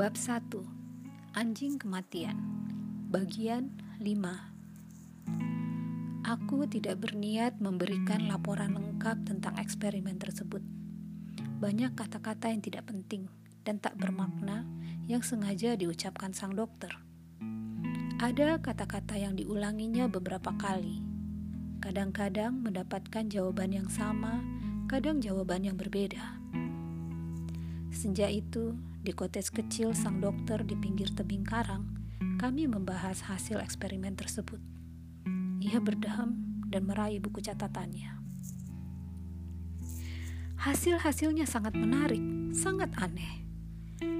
Bab 1 Anjing Kematian Bagian 5 Aku tidak berniat memberikan laporan lengkap tentang eksperimen tersebut. Banyak kata-kata yang tidak penting dan tak bermakna yang sengaja diucapkan sang dokter. Ada kata-kata yang diulanginya beberapa kali. Kadang-kadang mendapatkan jawaban yang sama, kadang jawaban yang berbeda. Sejak itu, di kotes kecil sang dokter di pinggir tebing karang, kami membahas hasil eksperimen tersebut. Ia berdeham dan meraih buku catatannya. Hasil-hasilnya sangat menarik, sangat aneh.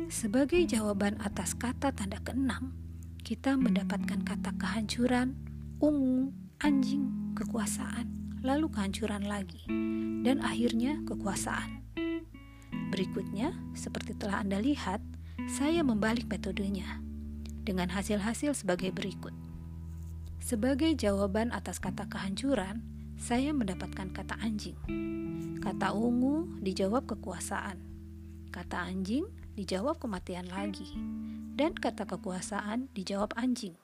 Sebagai jawaban atas kata tanda keenam, kita mendapatkan kata kehancuran, ungu, anjing, kekuasaan, lalu kehancuran lagi, dan akhirnya kekuasaan. Berikutnya, seperti telah Anda lihat, saya membalik metodenya dengan hasil-hasil sebagai berikut. Sebagai jawaban atas kata kehancuran, saya mendapatkan kata anjing. Kata ungu dijawab kekuasaan. Kata anjing dijawab kematian lagi. Dan kata kekuasaan dijawab anjing.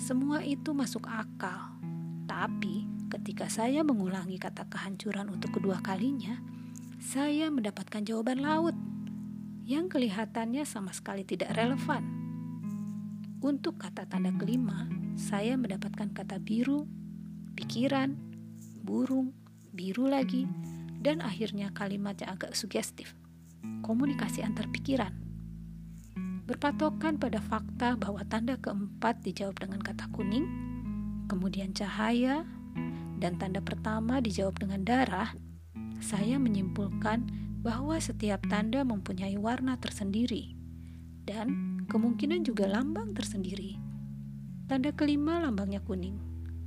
Semua itu masuk akal. Tapi ketika saya mengulangi kata kehancuran untuk kedua kalinya, saya mendapatkan jawaban laut yang kelihatannya sama sekali tidak relevan. Untuk kata tanda kelima, saya mendapatkan kata biru, pikiran, burung, biru lagi, dan akhirnya kalimat yang agak sugestif. Komunikasi antar pikiran. Berpatokan pada fakta bahwa tanda keempat dijawab dengan kata kuning, kemudian cahaya, dan tanda pertama dijawab dengan darah, saya menyimpulkan bahwa setiap tanda mempunyai warna tersendiri dan kemungkinan juga lambang tersendiri. Tanda kelima lambangnya kuning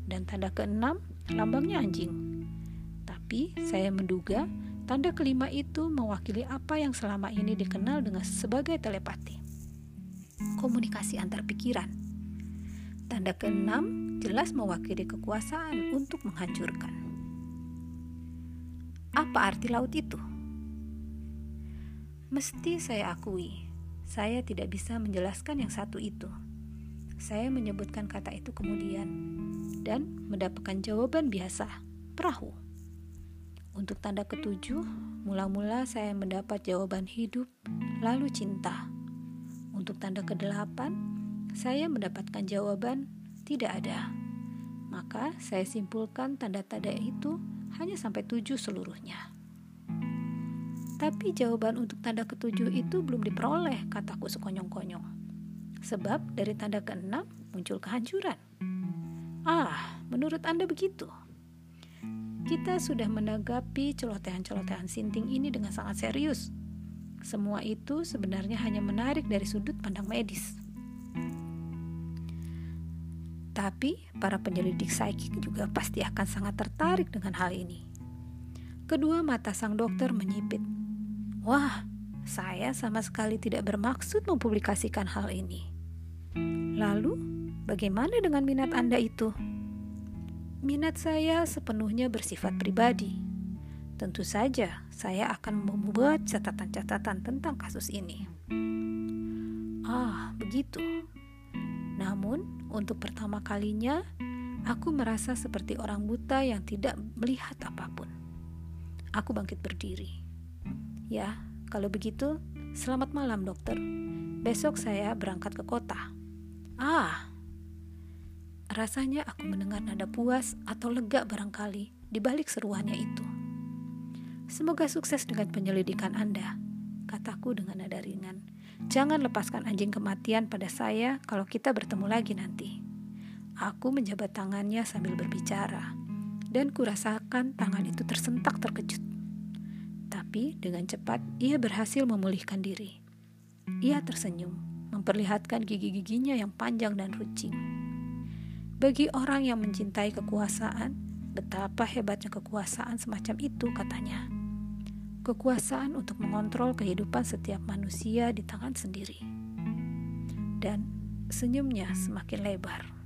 dan tanda keenam lambangnya anjing. Tapi saya menduga tanda kelima itu mewakili apa yang selama ini dikenal dengan sebagai telepati. Komunikasi antar pikiran. Tanda keenam jelas mewakili kekuasaan untuk menghancurkan. Apa arti laut itu? Mesti saya akui, saya tidak bisa menjelaskan yang satu itu. Saya menyebutkan kata itu kemudian dan mendapatkan jawaban biasa, perahu. Untuk tanda ketujuh, mula-mula saya mendapat jawaban hidup, lalu cinta. Untuk tanda kedelapan, saya mendapatkan jawaban tidak ada. Maka saya simpulkan tanda-tanda itu hanya sampai tujuh seluruhnya. Tapi jawaban untuk tanda ketujuh itu belum diperoleh, kataku sekonyong-konyong. Sebab dari tanda keenam muncul kehancuran. Ah, menurut Anda begitu? Kita sudah menanggapi celotehan-celotehan sinting ini dengan sangat serius. Semua itu sebenarnya hanya menarik dari sudut pandang medis. Tapi para penyelidik psikik juga pasti akan sangat tertarik dengan hal ini. Kedua mata sang dokter menyipit. Wah, saya sama sekali tidak bermaksud mempublikasikan hal ini. Lalu, bagaimana dengan minat Anda itu? Minat saya sepenuhnya bersifat pribadi. Tentu saja, saya akan membuat catatan-catatan tentang kasus ini. Ah, begitu. Namun, untuk pertama kalinya, aku merasa seperti orang buta yang tidak melihat apa pun. Aku bangkit berdiri. Ya, kalau begitu, selamat malam, dokter. Besok saya berangkat ke kota. Ah, rasanya aku mendengar nada puas atau lega barangkali di balik seruannya itu. Semoga sukses dengan penyelidikan Anda, kataku dengan nada ringan Jangan lepaskan anjing kematian pada saya kalau kita bertemu lagi nanti. Aku menjabat tangannya sambil berbicara, dan kurasakan tangan itu tersentak terkejut. Tapi dengan cepat ia berhasil memulihkan diri. Ia tersenyum, memperlihatkan gigi-giginya yang panjang dan runcing. Bagi orang yang mencintai kekuasaan, betapa hebatnya kekuasaan semacam itu, katanya kekuasaan untuk mengontrol kehidupan setiap manusia di tangan sendiri. Dan senyumnya semakin lebar.